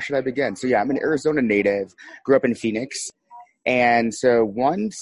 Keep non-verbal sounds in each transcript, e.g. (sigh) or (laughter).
where should I begin? So yeah, I'm an Arizona native. Grew up in Phoenix. And so once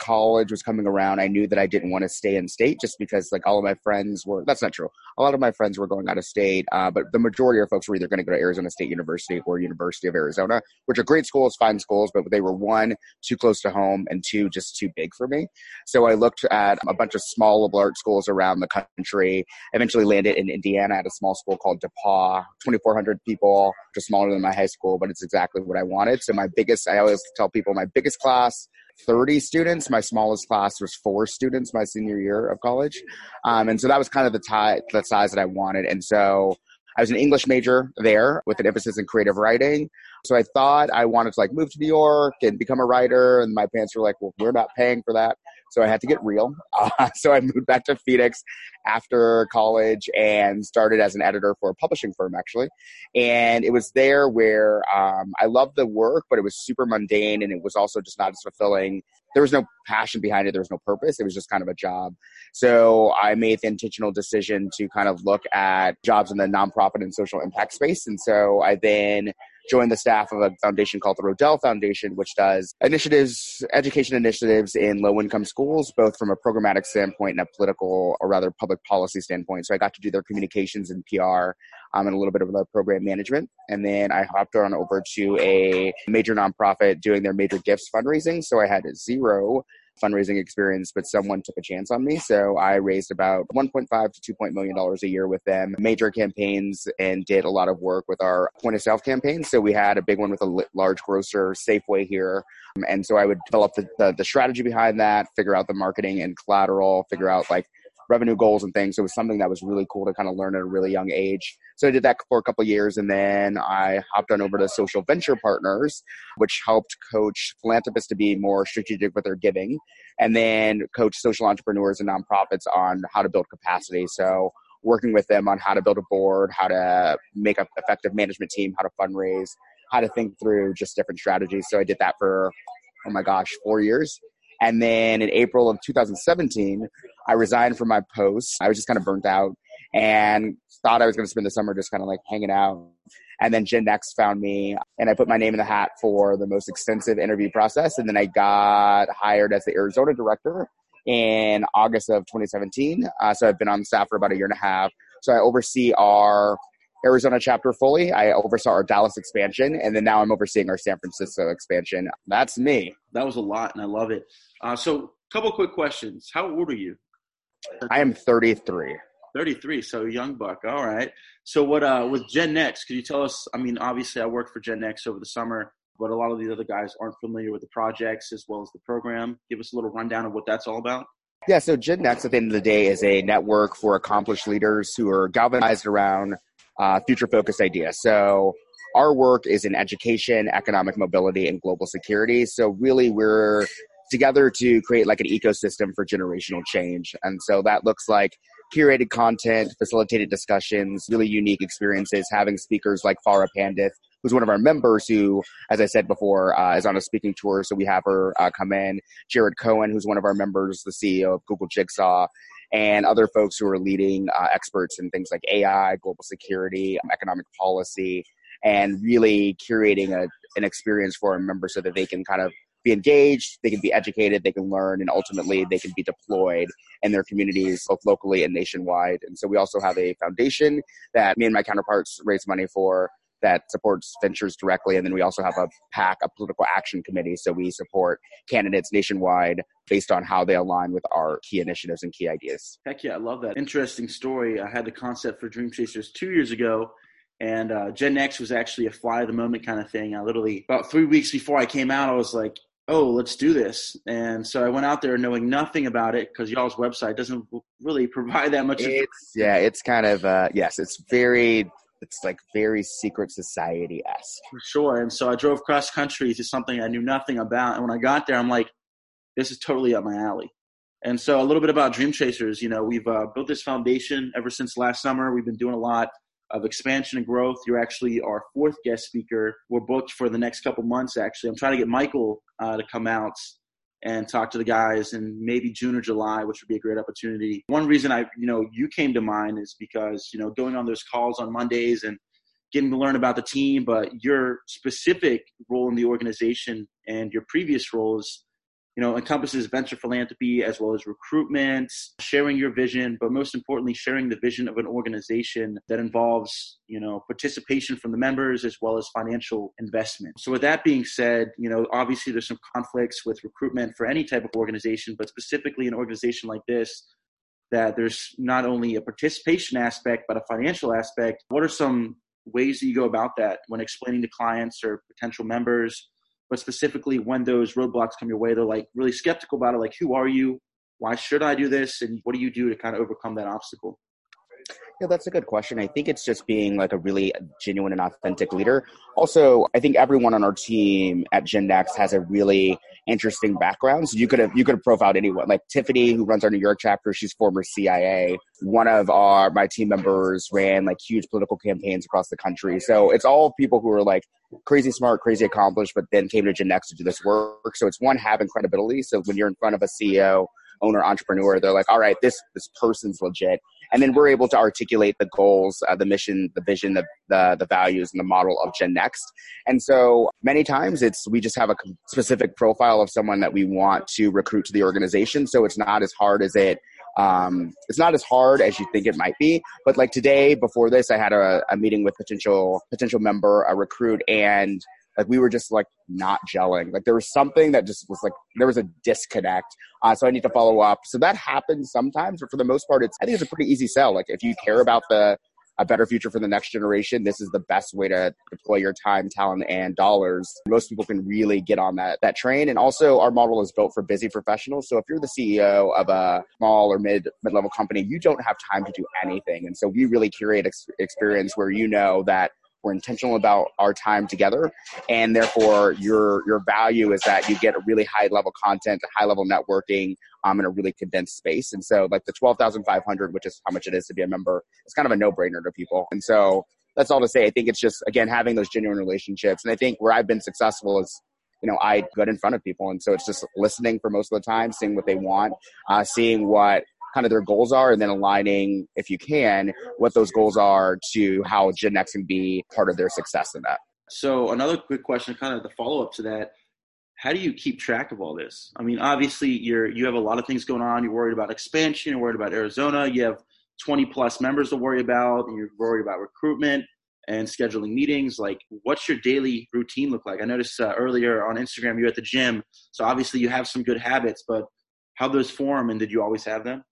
college was coming around, I knew that I didn't want to stay in state just because like all of my friends were, that's not true. A lot of my friends were going out of state, uh, but the majority of folks were either going to go to Arizona State University or University of Arizona, which are great schools, fine schools, but they were one, too close to home and two, just too big for me. So I looked at a bunch of small liberal arts schools around the country, eventually landed in Indiana at a small school called DePauw, 2,400 people, just smaller than my high school, but it's exactly what I wanted. So my biggest, I always tell people my biggest class 30 students. My smallest class was four students my senior year of college. Um, and so that was kind of the, tie, the size that I wanted. And so I was an English major there with an emphasis in creative writing. So I thought I wanted to like move to New York and become a writer. And my parents were like, well, we're not paying for that. So I had to get real. Uh, (laughs) so I moved back to Phoenix after college and started as an editor for a publishing firm, actually. And it was there where um, I loved the work, but it was super mundane and it was also just not as fulfilling. There was no passion behind it, there was no purpose. It was just kind of a job. So I made the intentional decision to kind of look at jobs in the nonprofit and social impact space. And so I then joined the staff of a foundation called the Rodel Foundation, which does initiatives, education initiatives in low income schools, both from a programmatic standpoint and a political or rather public policy standpoint. So I got to do their communications and PR um, and a little bit of the program management. And then I hopped on over to a major nonprofit doing their major gifts fundraising. So I had zero fundraising experience, but someone took a chance on me. So I raised about 1.5 to 2. million dollars a year with them, major campaigns, and did a lot of work with our point of sale campaign. So we had a big one with a large grocer, Safeway here. And so I would develop the, the, the strategy behind that, figure out the marketing and collateral, figure out like revenue goals and things. So it was something that was really cool to kind of learn at a really young age. So I did that for a couple years, and then I hopped on over to Social Venture Partners, which helped coach philanthropists to be more strategic with their giving, and then coach social entrepreneurs and nonprofits on how to build capacity. So working with them on how to build a board, how to make an effective management team, how to fundraise, how to think through just different strategies. So I did that for oh my gosh, four years. And then in April of 2017, I resigned from my post. I was just kind of burnt out and thought I was going to spend the summer just kind of like hanging out. And then Gen Next found me and I put my name in the hat for the most extensive interview process. And then I got hired as the Arizona director in August of 2017. Uh, so I've been on staff for about a year and a half. So I oversee our Arizona chapter fully. I oversaw our Dallas expansion, and then now I'm overseeing our San Francisco expansion. That's me. That was a lot, and I love it. Uh, so, couple quick questions. How old are you? I am 33. 33, so young buck. All right. So, what uh, with Gen Next? Could you tell us? I mean, obviously, I worked for Gen Next over the summer, but a lot of these other guys aren't familiar with the projects as well as the program. Give us a little rundown of what that's all about. Yeah, so Gen Next at the end of the day is a network for accomplished leaders who are galvanized around uh, future focused ideas. So our work is in education, economic mobility, and global security. So really, we're together to create like an ecosystem for generational change. And so that looks like curated content, facilitated discussions, really unique experiences, having speakers like Farah Pandith, who's one of our members who, as I said before, uh, is on a speaking tour. So we have her uh, come in. Jared Cohen, who's one of our members, the CEO of Google Jigsaw, and other folks who are leading uh, experts in things like AI, global security, economic policy, and really curating a, an experience for our members so that they can kind of be engaged, they can be educated, they can learn, and ultimately they can be deployed in their communities, both locally and nationwide. And so we also have a foundation that me and my counterparts raise money for that supports ventures directly. And then we also have a PAC, a political action committee. So we support candidates nationwide based on how they align with our key initiatives and key ideas. Heck yeah, I love that. Interesting story. I had the concept for Dream Chasers two years ago. And uh, Gen X was actually a fly of the moment kind of thing. I literally, about three weeks before I came out, I was like, oh, let's do this. And so I went out there knowing nothing about it because y'all's website doesn't really provide that much. It's, yeah, it's kind of, uh, yes, it's very it's like very secret society esque. For sure. And so I drove cross country to something I knew nothing about. And when I got there, I'm like, this is totally up my alley. And so a little bit about Dream Chasers. You know, we've uh, built this foundation ever since last summer. We've been doing a lot of expansion and growth. You're actually our fourth guest speaker. We're booked for the next couple months. Actually, I'm trying to get Michael uh, to come out and talk to the guys in maybe June or July, which would be a great opportunity. One reason I, you know, you came to mind is because, you know, going on those calls on Mondays and getting to learn about the team, but your specific role in the organization and your previous roles you know, encompasses venture philanthropy as well as recruitment, sharing your vision, but most importantly, sharing the vision of an organization that involves, you know, participation from the members as well as financial investment. So with that being said, you know, obviously there's some conflicts with recruitment for any type of organization, but specifically an organization like this, that there's not only a participation aspect, but a financial aspect. What are some ways that you go about that when explaining to clients or potential members but specifically when those roadblocks come your way, they're like really skeptical about it. Like, who are you? Why should I do this? And what do you do to kind of overcome that obstacle? Yeah, that's a good question. I think it's just being like a really genuine and authentic leader. Also, I think everyone on our team at GenNext has a really interesting background. So you could have you could have profiled anyone. Like Tiffany, who runs our New York chapter, she's former CIA. One of our my team members ran like huge political campaigns across the country. So it's all people who are like crazy smart, crazy accomplished, but then came to GenNext to do this work. So it's one having credibility. So when you're in front of a CEO, owner, entrepreneur, they're like, all right, this this person's legit and then we're able to articulate the goals, uh, the mission, the vision, the, the, the values, and the model of gen next And so many times it's we just have a specific profile of someone that we want to recruit to the organization. So it's not as hard as it um, it's not as hard as you think it might be. But like today, before this, I had a, a meeting with potential potential member, a recruit, and like we were just like not gelling. Like there was something that just was like there was a disconnect. Uh, so I need to follow up. So that happens sometimes, but for the most part, it's I think it's a pretty easy sell. Like if you care about the a better future for the next generation, this is the best way to deploy your time, talent, and dollars. Most people can really get on that that train. And also, our model is built for busy professionals. So if you're the CEO of a small or mid mid level company, you don't have time to do anything. And so we really curate ex- experience where you know that we're intentional about our time together and therefore your your value is that you get a really high level content high level networking um, in a really condensed space. And so like the 12500 which is how much it is to be a member it's kind of a no-brainer to people. And so that's all to say i think it's just again having those genuine relationships. And i think where i've been successful is you know i get in front of people. And so it's just listening for most of the time seeing what they want uh, seeing what kind of their goals are and then aligning, if you can, what those goals are to how GenNext can be part of their success in that. So another quick question, kind of the follow up to that. How do you keep track of all this? I mean, obviously you're you have a lot of things going on. You're worried about expansion, you're worried about Arizona, you have 20 plus members to worry about, and you're worried about recruitment and scheduling meetings. Like, what's your daily routine look like? I noticed uh, earlier on Instagram you're at the gym, so obviously you have some good habits, but how those form and did you always have them?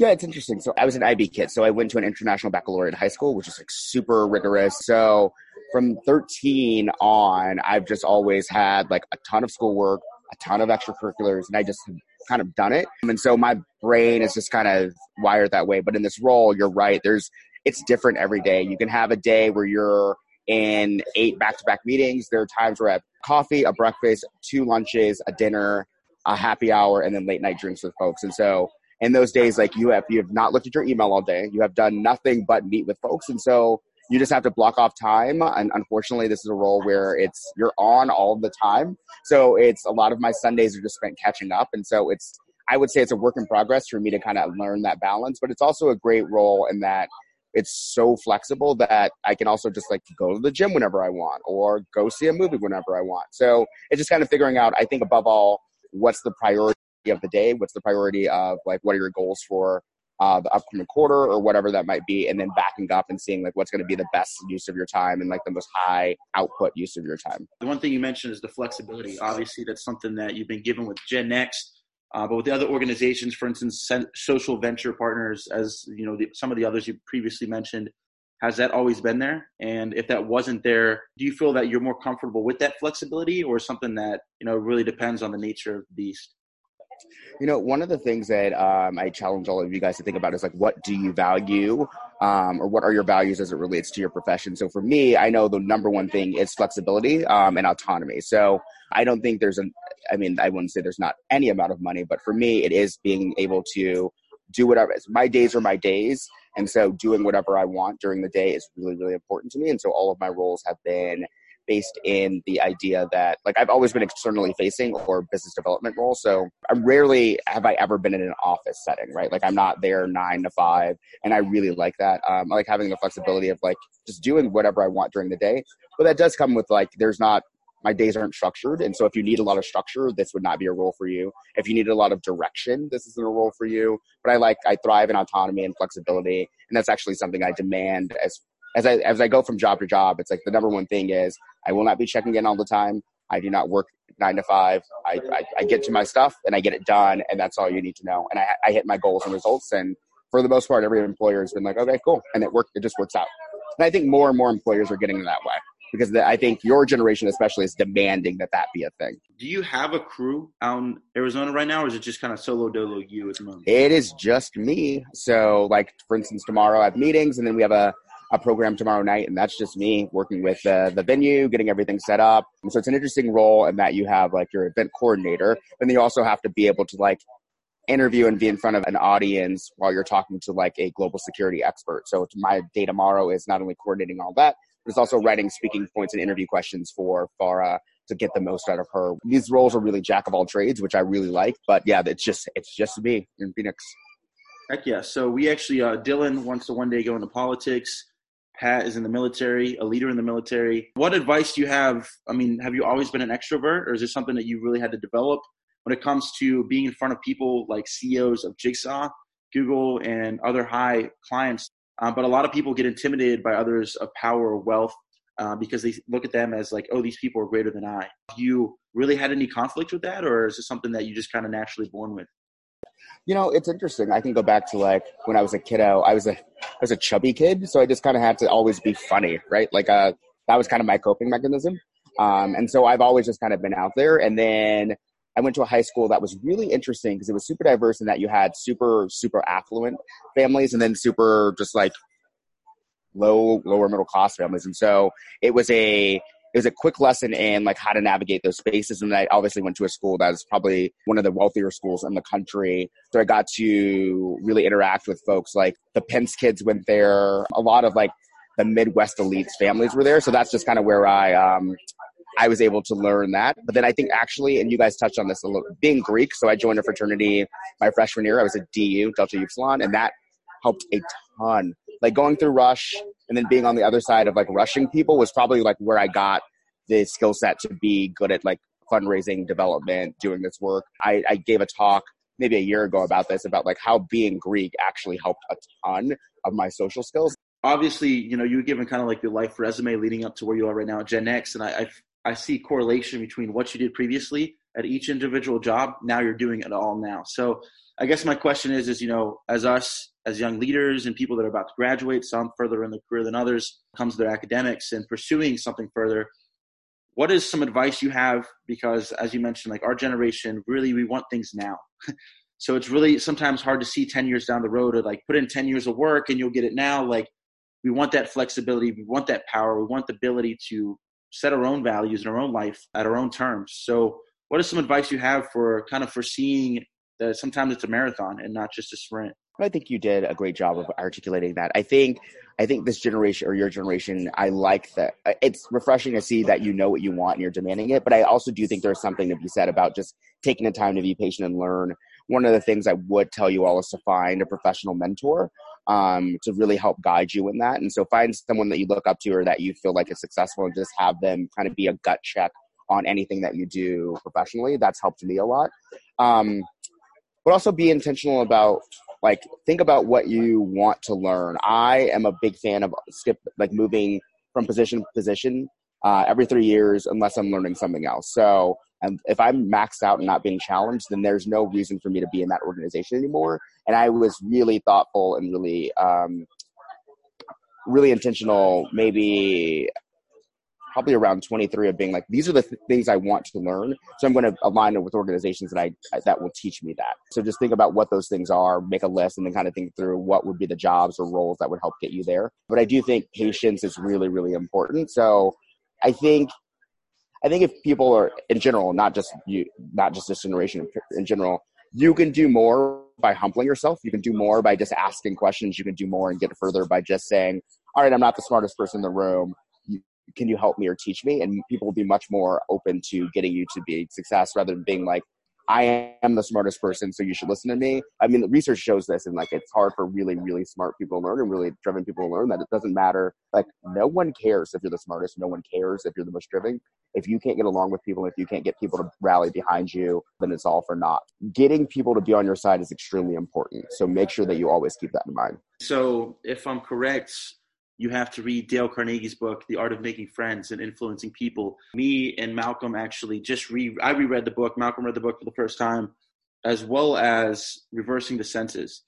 Yeah, it's interesting. So I was an IB kid. So I went to an international baccalaureate high school, which is like super rigorous. So from 13 on, I've just always had like a ton of schoolwork, a ton of extracurriculars, and I just kind of done it. And so my brain is just kind of wired that way. But in this role, you're right. There's it's different every day. You can have a day where you're in eight back-to-back meetings. There are times where I have coffee, a breakfast, two lunches, a dinner, a happy hour, and then late night drinks with folks. And so in those days, like you have you have not looked at your email all day. You have done nothing but meet with folks, and so you just have to block off time. And unfortunately, this is a role where it's you're on all the time. So it's a lot of my Sundays are just spent catching up, and so it's I would say it's a work in progress for me to kind of learn that balance. But it's also a great role in that it's so flexible that I can also just like go to the gym whenever I want or go see a movie whenever I want. So it's just kind of figuring out, I think above all, what's the priority of the day? What's the priority of like what are your goals for uh, the upcoming quarter or whatever that might be, and then backing up and seeing like what's going to be the best use of your time and like the most high output use of your time. The one thing you mentioned is the flexibility. Obviously, that's something that you've been given with GenNext. Uh, but with the other organizations, for instance, social venture partners, as you know, the, some of the others you previously mentioned, has that always been there? And if that wasn't there, do you feel that you're more comfortable with that flexibility, or something that you know really depends on the nature of the beast? You know, one of the things that um, I challenge all of you guys to think about is like, what do you value, um, or what are your values as it relates to your profession? So for me, I know the number one thing is flexibility um, and autonomy. So I don't think there's an, I mean, I wouldn't say there's not any amount of money, but for me, it is being able to do whatever. Is my days are my days, and so doing whatever I want during the day is really, really important to me. And so all of my roles have been based in the idea that like I've always been externally facing or business development role. So I rarely have I ever been in an office setting, right? Like I'm not there nine to five, and I really like that. Um, I like having the flexibility of like just doing whatever I want during the day, but that does come with like there's not my days aren't structured. And so if you need a lot of structure, this would not be a role for you. If you need a lot of direction, this isn't a role for you. But I like, I thrive in autonomy and flexibility. And that's actually something I demand as, as I, as I go from job to job. It's like the number one thing is I will not be checking in all the time. I do not work nine to five. I, I, I get to my stuff and I get it done. And that's all you need to know. And I, I hit my goals and results. And for the most part, every employer has been like, okay, cool. And it worked. It just works out. And I think more and more employers are getting that way because the, I think your generation, especially, is demanding that that be a thing. Do you have a crew out in Arizona right now, or is it just kind of solo dolo you at the moment? It is just me. So, like for instance, tomorrow I have meetings, and then we have a a program tomorrow night, and that's just me working with uh, the venue, getting everything set up. And so it's an interesting role in that you have like your event coordinator, and then you also have to be able to like interview and be in front of an audience while you're talking to like a global security expert. So my day tomorrow is not only coordinating all that, but it's also writing speaking points and interview questions for Farah to get the most out of her. These roles are really jack of all trades, which I really like. But yeah, it's just it's just me in Phoenix. Heck yeah! So we actually, uh, Dylan wants to one day go into politics. Pat is in the military, a leader in the military. What advice do you have? I mean, have you always been an extrovert, or is this something that you really had to develop when it comes to being in front of people like CEOs of Jigsaw, Google, and other high clients? Um, but a lot of people get intimidated by others of power or wealth uh, because they look at them as like, oh, these people are greater than I. You really had any conflict with that, or is it something that you just kind of naturally born with? You know, it's interesting. I can go back to like when I was a kiddo. I was a I was a chubby kid, so I just kind of had to always be funny, right? Like uh, that was kind of my coping mechanism. Um, and so I've always just kind of been out there. And then I went to a high school that was really interesting because it was super diverse in that you had super, super affluent families and then super just like low, lower middle class families. And so it was a, it was a quick lesson in like how to navigate those spaces. And I obviously went to a school that is probably one of the wealthier schools in the country. So I got to really interact with folks like the Pence kids went there. A lot of like the Midwest elites families were there. So that's just kind of where I um, I was able to learn that. But then I think actually, and you guys touched on this a little, being Greek. So I joined a fraternity my freshman year. I was a DU, Delta Upsilon, and that helped a ton. Like going through Rush and then being on the other side of like rushing people was probably like where I got the skill set to be good at like fundraising, development, doing this work. I, I gave a talk maybe a year ago about this, about like how being Greek actually helped a ton of my social skills obviously, you know, you were given kind of like your life resume leading up to where you are right now at Gen X, and I, I, I see correlation between what you did previously at each individual job. Now you're doing it all now. So I guess my question is, is you know, as us as young leaders and people that are about to graduate, some further in their career than others, comes to their academics and pursuing something further. What is some advice you have? Because as you mentioned, like our generation, really we want things now. (laughs) so it's really sometimes hard to see 10 years down the road or like put in 10 years of work and you'll get it now. Like we want that flexibility, we want that power, we want the ability to set our own values in our own life at our own terms. So, what is some advice you have for kind of foreseeing that sometimes it's a marathon and not just a sprint? I think you did a great job of articulating that. I think I think this generation or your generation, I like that. It's refreshing to see that you know what you want and you're demanding it. But I also do think there's something to be said about just taking the time to be patient and learn. One of the things I would tell you all is to find a professional mentor um, to really help guide you in that. And so find someone that you look up to or that you feel like is successful and just have them kind of be a gut check on anything that you do professionally. That's helped me a lot. Um, but also be intentional about like think about what you want to learn. I am a big fan of skip like moving from position to position uh, every three years unless I'm learning something else. So and if I'm maxed out and not being challenged, then there's no reason for me to be in that organization anymore. And I was really thoughtful and really, um, really intentional. Maybe probably around 23 of being like, these are the th- things I want to learn. So I'm going to align it with organizations that I that will teach me that. So just think about what those things are, make a list, and then kind of think through what would be the jobs or roles that would help get you there. But I do think patience is really, really important. So I think I think if people are in general, not just you, not just this generation in general, you can do more by humbling yourself. You can do more by just asking questions. You can do more and get further by just saying, "All right, I'm not the smartest person in the room. Can you help me or teach me? And people will be much more open to getting you to be success rather than being like, I am the smartest person, so you should listen to me. I mean, the research shows this, and like it's hard for really, really smart people to learn and really driven people to learn that it doesn't matter. Like, no one cares if you're the smartest. No one cares if you're the most driven. If you can't get along with people, if you can't get people to rally behind you, then it's all for naught. Getting people to be on your side is extremely important. So make sure that you always keep that in mind. So, if I'm correct, you have to read Dale Carnegie's book, The Art of Making Friends and Influencing People. Me and Malcolm actually just re I reread the book. Malcolm read the book for the first time, as well as Reversing the Senses.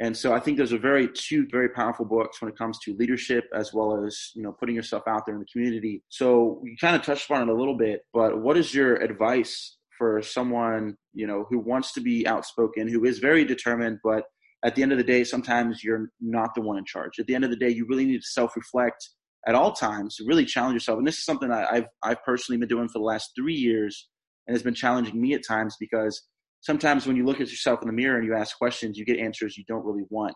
And so I think those are very two very powerful books when it comes to leadership as well as you know putting yourself out there in the community. So you kind of touched on it a little bit, but what is your advice for someone you know who wants to be outspoken, who is very determined, but at the end of the day, sometimes you're not the one in charge. At the end of the day, you really need to self reflect at all times really challenge yourself. And this is something I've, I've personally been doing for the last three years and has been challenging me at times because sometimes when you look at yourself in the mirror and you ask questions, you get answers you don't really want.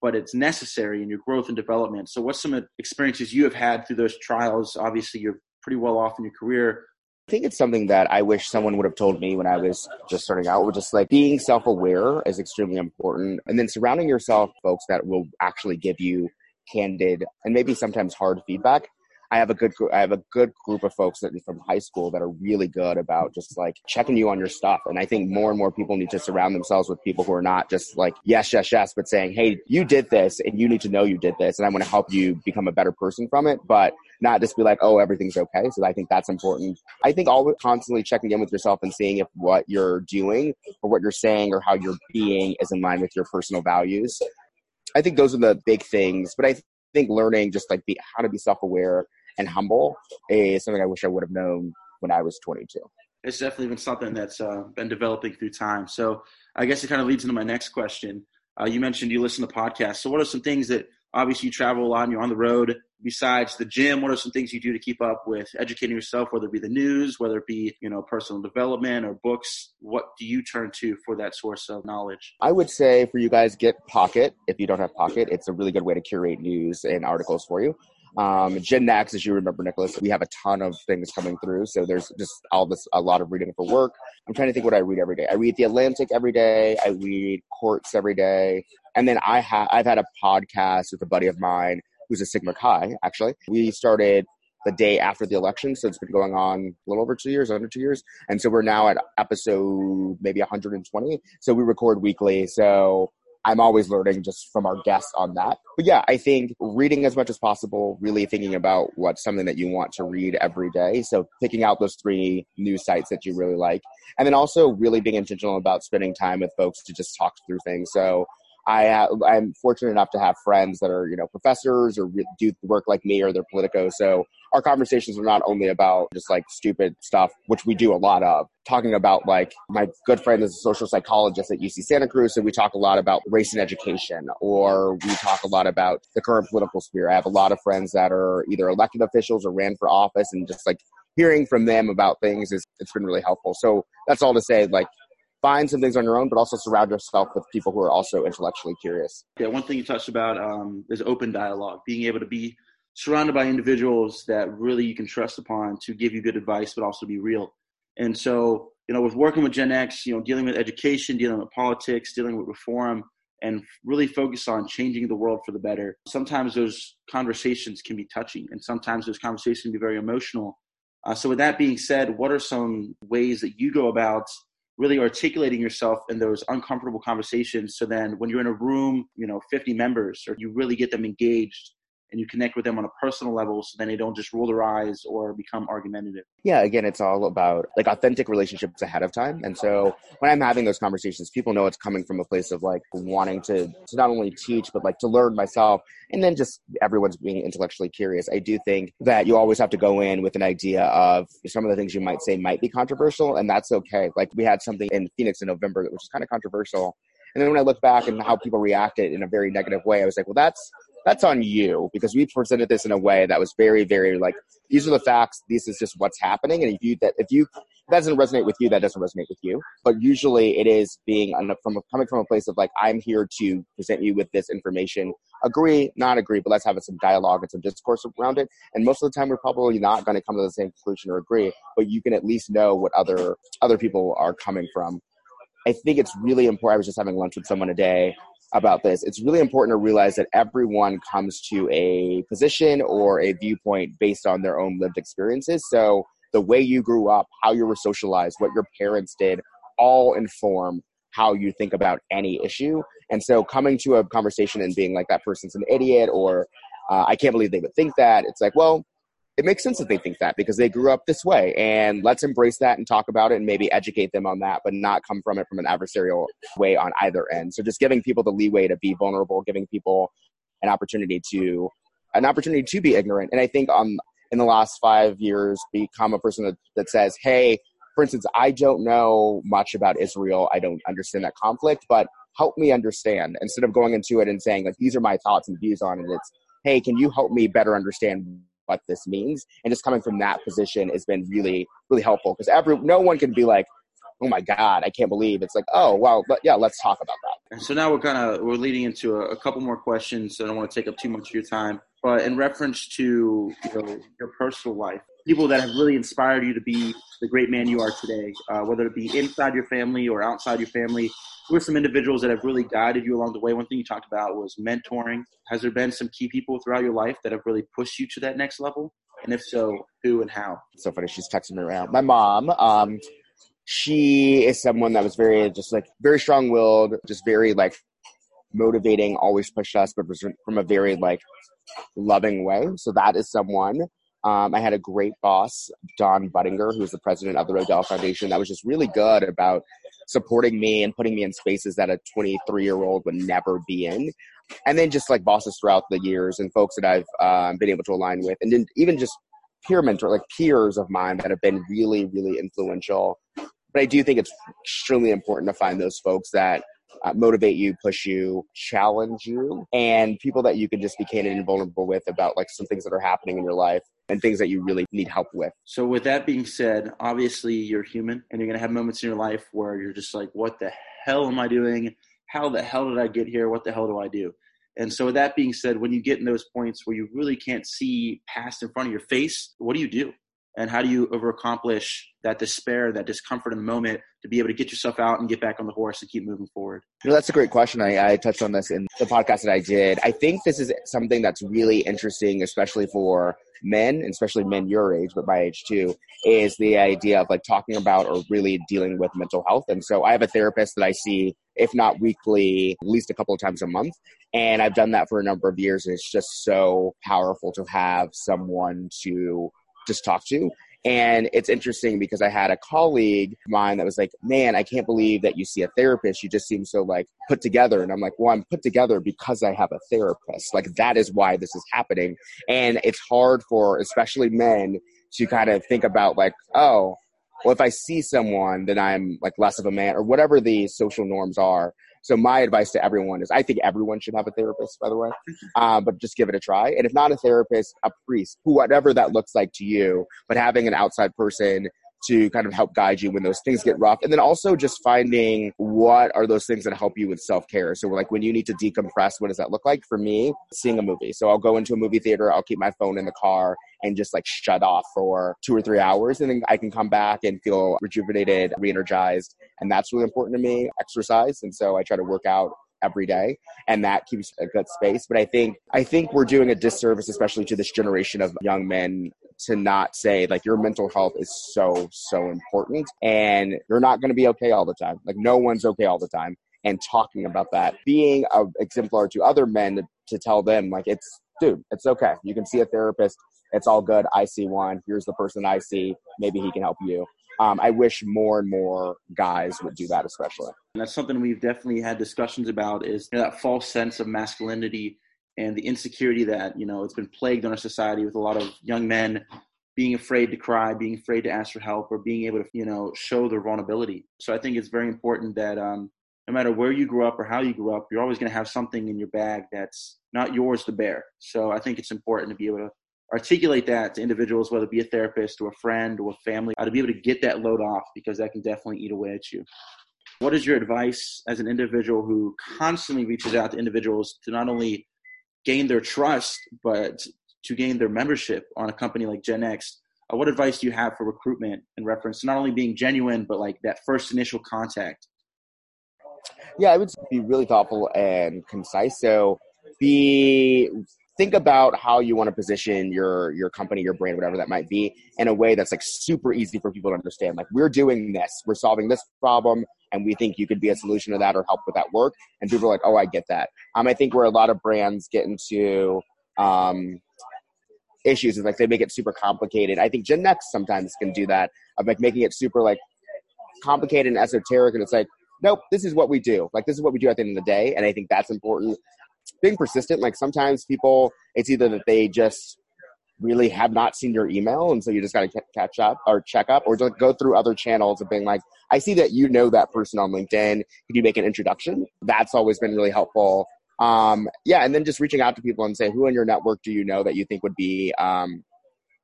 But it's necessary in your growth and development. So, what's some experiences you have had through those trials? Obviously, you're pretty well off in your career. I think it's something that I wish someone would have told me when I was just starting out. With just like being self aware is extremely important. And then surrounding yourself folks that will actually give you candid and maybe sometimes hard feedback I have a good I have a good group of folks that from high school that are really good about just like checking you on your stuff. And I think more and more people need to surround themselves with people who are not just like yes, yes, yes, but saying, hey, you did this, and you need to know you did this, and I want to help you become a better person from it. But not just be like, oh, everything's okay. So I think that's important. I think always constantly checking in with yourself and seeing if what you're doing or what you're saying or how you're being is in line with your personal values. I think those are the big things. But I think learning just like be, how to be self aware and humble is something I wish I would have known when I was 22. It's definitely been something that's uh, been developing through time. So I guess it kind of leads into my next question. Uh, you mentioned you listen to podcasts. So what are some things that obviously you travel a lot and you're on the road. Besides the gym what are some things you do to keep up with educating yourself whether it be the news whether it be you know personal development or books? What do you turn to for that source of knowledge? I would say for you guys get pocket. If you don't have pocket it's a really good way to curate news and articles for you um, Gen Next, as you remember, Nicholas, we have a ton of things coming through. So there's just all this, a lot of reading for work. I'm trying to think what I read every day. I read The Atlantic every day. I read Quartz every day. And then I have, I've had a podcast with a buddy of mine who's a Sigma Chi, actually. We started the day after the election. So it's been going on a little over two years, under two years. And so we're now at episode maybe 120. So we record weekly. So I'm always learning just from our guests on that. But yeah, I think reading as much as possible, really thinking about what's something that you want to read every day. So picking out those three news sites that you really like. And then also really being intentional about spending time with folks to just talk through things. So I have, I'm fortunate enough to have friends that are, you know, professors or do work like me or they're politicos. So our conversations are not only about just like stupid stuff, which we do a lot of, talking about like my good friend is a social psychologist at UC Santa Cruz. So we talk a lot about race and education, or we talk a lot about the current political sphere. I have a lot of friends that are either elected officials or ran for office and just like hearing from them about things is it's been really helpful. So that's all to say, like find some things on your own, but also surround yourself with people who are also intellectually curious. Yeah, one thing you touched about um, is open dialogue, being able to be surrounded by individuals that really you can trust upon to give you good advice, but also be real. And so, you know, with working with Gen X, you know, dealing with education, dealing with politics, dealing with reform, and really focus on changing the world for the better. Sometimes those conversations can be touchy, and sometimes those conversations can be very emotional. Uh, so, with that being said, what are some ways that you go about really articulating yourself in those uncomfortable conversations. So then when you're in a room you know 50 members or you really get them engaged and you connect with them on a personal level so then they don't just roll their eyes or become argumentative. Yeah, again, it's all about like authentic relationships ahead of time. And so when I'm having those conversations, people know it's coming from a place of like wanting to, to not only teach, but like to learn myself. And then just everyone's being intellectually curious. I do think that you always have to go in with an idea of some of the things you might say might be controversial, and that's okay. Like we had something in Phoenix in November that was kind of controversial. And then when I look back and how people reacted in a very negative way, I was like, well, that's that's on you because we presented this in a way that was very, very like these are the facts. This is just what's happening. And if you that if you that doesn't resonate with you, that doesn't resonate with you. But usually it is being a from coming from a place of like, I'm here to present you with this information. Agree, not agree, but let's have some dialogue and some discourse around it. And most of the time, we're probably not going to come to the same conclusion or agree, but you can at least know what other other people are coming from. I think it's really important. I was just having lunch with someone today about this. It's really important to realize that everyone comes to a position or a viewpoint based on their own lived experiences. So the way you grew up, how you were socialized, what your parents did, all inform how you think about any issue. And so coming to a conversation and being like, that person's an idiot or uh, I can't believe they would think that, it's like, well, it makes sense that they think that because they grew up this way. And let's embrace that and talk about it and maybe educate them on that, but not come from it from an adversarial way on either end. So just giving people the leeway to be vulnerable, giving people an opportunity to an opportunity to be ignorant. And I think um, in the last five years become a person that, that says, hey, for instance, I don't know much about Israel. I don't understand that conflict, but help me understand instead of going into it and saying, like, these are my thoughts and views on it. It's, hey, can you help me better understand what this means? And just coming from that position has been really, really helpful because every no one can be like, oh my god, I can't believe it's like, oh well, yeah, let's talk about that. And so now we're kind of we're leading into a, a couple more questions. I don't want to take up too much of your time. But in reference to you know, your personal life, people that have really inspired you to be the great man you are today, uh, whether it be inside your family or outside your family, who are some individuals that have really guided you along the way? One thing you talked about was mentoring. Has there been some key people throughout your life that have really pushed you to that next level? And if so, who and how? so funny. She's texting me around. My mom, um, she is someone that was very, just like, very strong willed, just very, like, motivating, always pushed us, but from a very, like, loving way. So that is someone. Um, I had a great boss, Don Budinger, who's the president of the Rodel Foundation, that was just really good about supporting me and putting me in spaces that a 23 year old would never be in. And then just like bosses throughout the years and folks that I've um, been able to align with, and then even just peer mentor, like peers of mine that have been really, really influential. But I do think it's extremely important to find those folks that uh, motivate you, push you, challenge you, and people that you can just be candid and vulnerable with about like some things that are happening in your life and things that you really need help with. So, with that being said, obviously you're human and you're going to have moments in your life where you're just like, what the hell am I doing? How the hell did I get here? What the hell do I do? And so, with that being said, when you get in those points where you really can't see past in front of your face, what do you do? And how do you over accomplish that despair that discomfort in the moment to be able to get yourself out and get back on the horse and keep moving forward? You know, that's a great question. I, I touched on this in the podcast that i did. I think this is something that's really interesting especially for men especially men your age but my age too is the idea of like talking about or really dealing with mental health. And so i have a therapist that i see if not weekly at least a couple of times a month. And i've done that for a number of years and it's just so powerful to have someone to just talk to. And it's interesting because I had a colleague of mine that was like, Man, I can't believe that you see a therapist. You just seem so like put together. And I'm like, Well, I'm put together because I have a therapist. Like, that is why this is happening. And it's hard for, especially men, to kind of think about, like, oh, well, if I see someone, then I'm like less of a man or whatever the social norms are. So my advice to everyone is I think everyone should have a therapist, by the way, (laughs) uh, but just give it a try. And if not a therapist, a priest, whatever that looks like to you, but having an outside person to kind of help guide you when those things get rough. And then also just finding what are those things that help you with self care. So, like when you need to decompress, what does that look like? For me, seeing a movie. So, I'll go into a movie theater, I'll keep my phone in the car and just like shut off for two or three hours. And then I can come back and feel rejuvenated, re energized. And that's really important to me exercise. And so, I try to work out every day and that keeps a good space but i think i think we're doing a disservice especially to this generation of young men to not say like your mental health is so so important and you're not going to be okay all the time. Like no one's okay all the time and talking about that being a exemplar to other men to, to tell them like it's dude it's okay. You can see a therapist. It's all good. I see one. Here's the person i see. Maybe he can help you. Um, I wish more and more guys would do that, especially. And that's something we've definitely had discussions about is you know, that false sense of masculinity and the insecurity that you know it's been plagued on our society with a lot of young men being afraid to cry, being afraid to ask for help, or being able to you know show their vulnerability. So I think it's very important that um, no matter where you grew up or how you grew up, you're always going to have something in your bag that's not yours to bear. So I think it's important to be able to articulate that to individuals, whether it be a therapist or a friend or a family, to be able to get that load off because that can definitely eat away at you. What is your advice as an individual who constantly reaches out to individuals to not only gain their trust, but to gain their membership on a company like Gen Next? Uh, what advice do you have for recruitment in reference to not only being genuine, but like that first initial contact? Yeah, I would be really thoughtful and concise. So be think about how you want to position your your company, your brand, whatever that might be, in a way that's like super easy for people to understand. Like we're doing this, we're solving this problem, and we think you could be a solution to that or help with that work. And people are like, oh, I get that. Um, I think where a lot of brands get into um, issues is like they make it super complicated. I think Gen Next sometimes can do that of like making it super like complicated and esoteric, and it's like nope, this is what we do. Like this is what we do at the end of the day, and I think that's important. Being persistent, like sometimes people, it's either that they just really have not seen your email, and so you just got to catch up or check up, or just go through other channels of being like, I see that you know that person on LinkedIn. Could you make an introduction? That's always been really helpful. Um, yeah, and then just reaching out to people and say, who in your network do you know that you think would be um,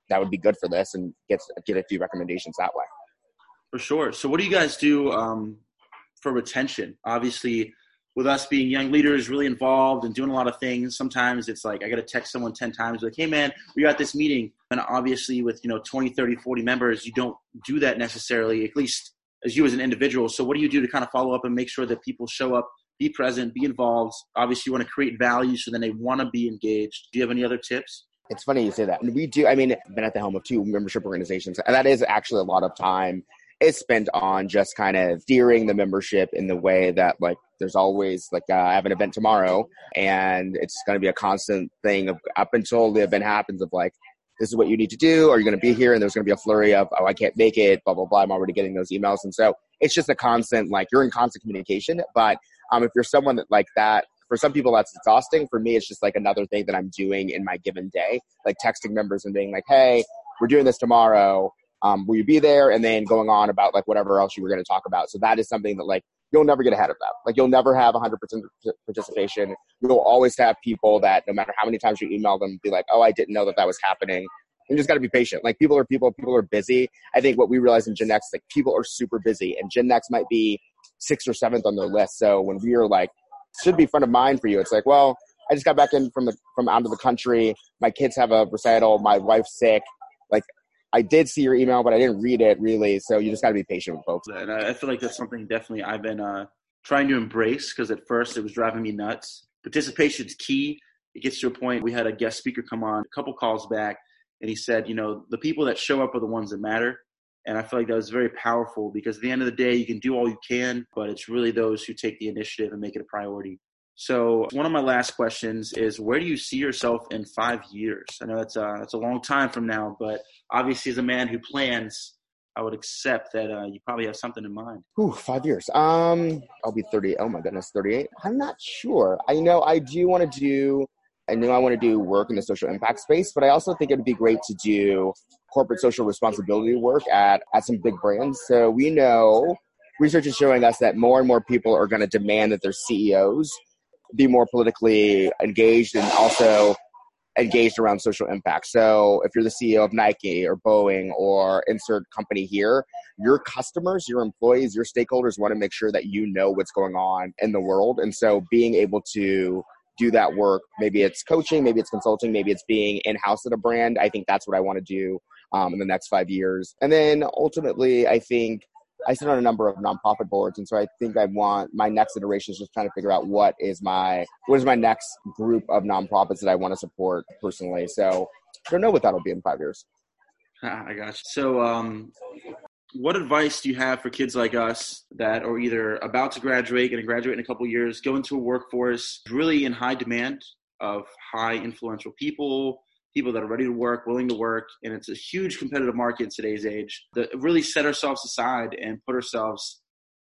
that would be good for this, and get get a few recommendations that way. For sure. So, what do you guys do um, for retention. Obviously, with us being young leaders, really involved and doing a lot of things, sometimes it's like I got to text someone 10 times, like, hey man, we got this meeting. And obviously, with you know 20, 30, 40 members, you don't do that necessarily, at least as you as an individual. So, what do you do to kind of follow up and make sure that people show up, be present, be involved? Obviously, you want to create value so then they want to be engaged. Do you have any other tips? It's funny you say that. We do, I mean, I've been at the helm of two membership organizations, and that is actually a lot of time is spent on just kind of steering the membership in the way that like there's always like uh, I have an event tomorrow and it's going to be a constant thing of up until the event happens of like this is what you need to do are you going to be here and there's going to be a flurry of oh I can't make it blah blah blah I'm already getting those emails. And so it's just a constant like you're in constant communication but um if you're someone that like that for some people that's exhausting for me it's just like another thing that I'm doing in my given day like texting members and being like hey we're doing this tomorrow um, will you be there? And then going on about like whatever else you were going to talk about. So that is something that like you'll never get ahead of that. Like you'll never have 100% participation. You'll always have people that no matter how many times you email them, be like, oh, I didn't know that that was happening. You just got to be patient. Like people are people, people are busy. I think what we realize in Gen Next, like people are super busy, and Gen Next might be sixth or seventh on their list. So when we are like, should be front of mind for you, it's like, well, I just got back in from the from out of the country. My kids have a recital. My wife's sick. Like I did see your email, but I didn't read it really. So you just got to be patient with folks. And I feel like that's something definitely I've been uh, trying to embrace because at first it was driving me nuts. Participation is key. It gets to a point. We had a guest speaker come on a couple calls back, and he said, you know, the people that show up are the ones that matter. And I feel like that was very powerful because at the end of the day, you can do all you can, but it's really those who take the initiative and make it a priority. So one of my last questions is where do you see yourself in five years? I know that's a, that's a long time from now, but obviously as a man who plans, I would accept that uh, you probably have something in mind. Ooh, five years. Um, I'll be 30. Oh my goodness, 38. I'm not sure. I know I do want to do, I know I want to do work in the social impact space, but I also think it'd be great to do corporate social responsibility work at, at some big brands. So we know research is showing us that more and more people are going to demand that their CEOs be more politically engaged and also engaged around social impact. So if you're the CEO of Nike or Boeing or insert company here, your customers, your employees, your stakeholders want to make sure that you know what's going on in the world. And so being able to do that work, maybe it's coaching, maybe it's consulting, maybe it's being in house at a brand. I think that's what I want to do um, in the next five years. And then ultimately, I think I sit on a number of nonprofit boards, and so I think I want my next iteration is just trying to figure out what is my what is my next group of nonprofits that I want to support personally. So I don't know what that'll be in five years. I got you. So, um, what advice do you have for kids like us that are either about to graduate, going to graduate in a couple years, go into a workforce really in high demand of high influential people, people that are ready to work, willing to work, and it's a huge competitive market in today's age. That really set ourselves aside and put ourselves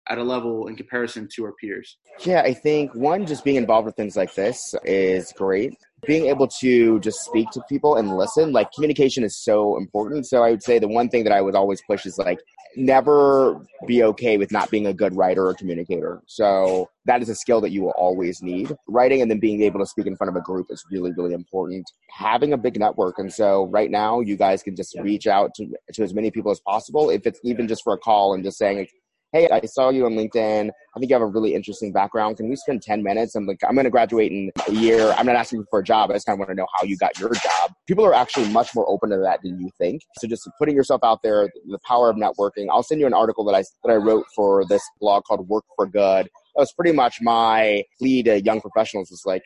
at a level in comparison to our peers. Yeah, I think one, just being involved with things like this is great. Being able to just speak to people and listen, like communication is so important. So I would say the one thing that I would always push is like never be okay with not being a good writer or communicator. So that is a skill that you will always need. Writing and then being able to speak in front of a group is really, really important. Having a big network. And so right now you guys can just reach out to, to as many people as possible. If it's even just for a call and just saying, hey, I saw you on LinkedIn. I think you have a really interesting background. Can we spend 10 minutes? I'm like, I'm going to graduate in a year. I'm not asking for a job. I just kind of want to know how you got your job. People are actually much more open to that than you think. So just putting yourself out there, the power of networking. I'll send you an article that I, that I wrote for this blog called Work for Good. That was pretty much my plea to young professionals was like,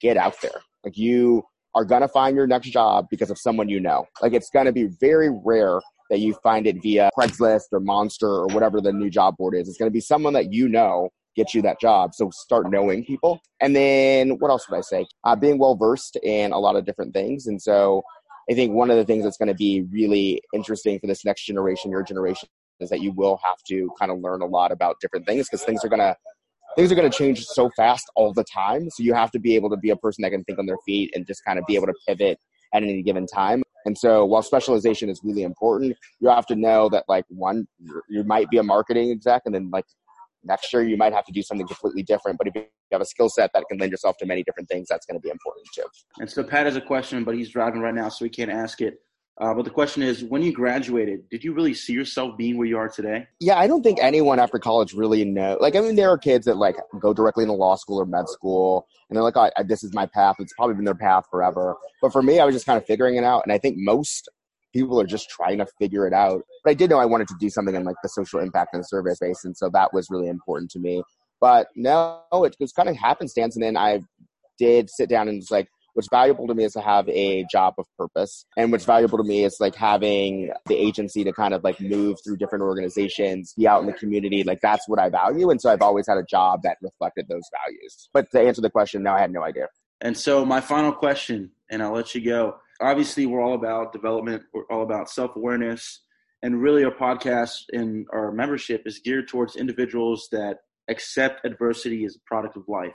get out there. Like you are going to find your next job because of someone you know. Like it's going to be very rare that you find it via Craigslist or Monster or whatever the new job board is. It's going to be someone that you know gets you that job. So start knowing people. And then what else would I say? Uh, being well versed in a lot of different things. And so I think one of the things that's going to be really interesting for this next generation, your generation, is that you will have to kind of learn a lot about different things because things are going to things are going to change so fast all the time. So you have to be able to be a person that can think on their feet and just kind of be able to pivot at any given time. And so while specialization is really important, you have to know that like one, you might be a marketing exec and then like next year you might have to do something completely different. But if you have a skill set that can lend yourself to many different things, that's going to be important too. And so Pat has a question, but he's driving right now, so he can't ask it. Uh, but the question is, when you graduated, did you really see yourself being where you are today? Yeah, I don't think anyone after college really know. Like, I mean, there are kids that like go directly into law school or med school, and they're like, oh, "This is my path." It's probably been their path forever. But for me, I was just kind of figuring it out, and I think most people are just trying to figure it out. But I did know I wanted to do something in like the social impact and service space, and so that was really important to me. But no, it was kind of happenstance, and then I did sit down and was like, what's valuable to me is to have a job of purpose. And what's valuable to me is like having the agency to kind of like move through different organizations be out in the community. Like that's what i value. And so i've always had a job that reflected those values. But to answer the question no i had no idea. And so my final question and i'll let you go. Obviously we're all about development. We're all about self-awareness. And really our podcast and our membership is geared towards individuals that accept adversity as a product of life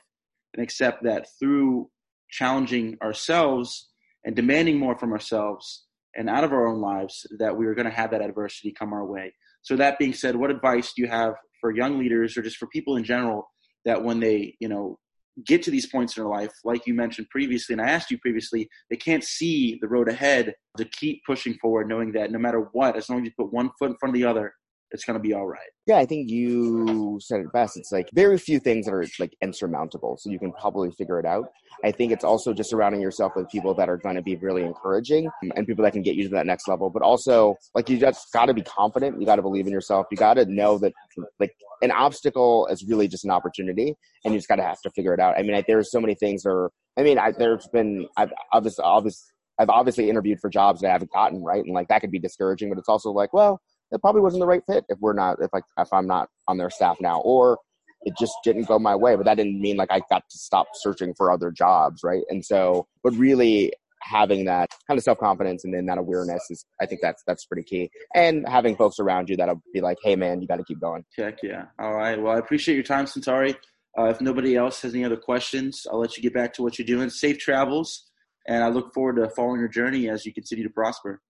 and accept that through challenging ourselves and demanding more from ourselves and out of our own lives that we are going to have that adversity come our way. So that being said, what advice do you have for young leaders or just for people in general that when they, you know, get to these points in their life, like you mentioned previously, and I asked you previously, they can't see the road ahead to keep pushing forward, knowing that no matter what, as long as you put one foot in front of the other, it's going to be all right. Yeah, I think you said it best. It's like very few things that are like insurmountable, so you can probably figure it out. I think it's also just surrounding yourself with people that are going to be really encouraging and people that can get you to that next level. But also, like you just got to be confident. You got to believe in yourself. You got to know that like an obstacle is really just an opportunity, and you just got to have to figure it out. I mean, there's so many things. Or I mean, I, there's been I've obviously obviously I've obviously interviewed for jobs that I haven't gotten right, and like that could be discouraging. But it's also like, well, it probably wasn't the right fit if we're not if I if I'm not on their staff now, or it just didn't go my way. But that didn't mean like I got to stop searching for other jobs, right? And so, but really having that kind of self confidence and then that awareness is, I think that's that's pretty key. And having folks around you that'll be like, hey man, you got to keep going. Heck yeah! All right. Well, I appreciate your time, Sentari. Uh, if nobody else has any other questions, I'll let you get back to what you're doing. Safe travels, and I look forward to following your journey as you continue to prosper.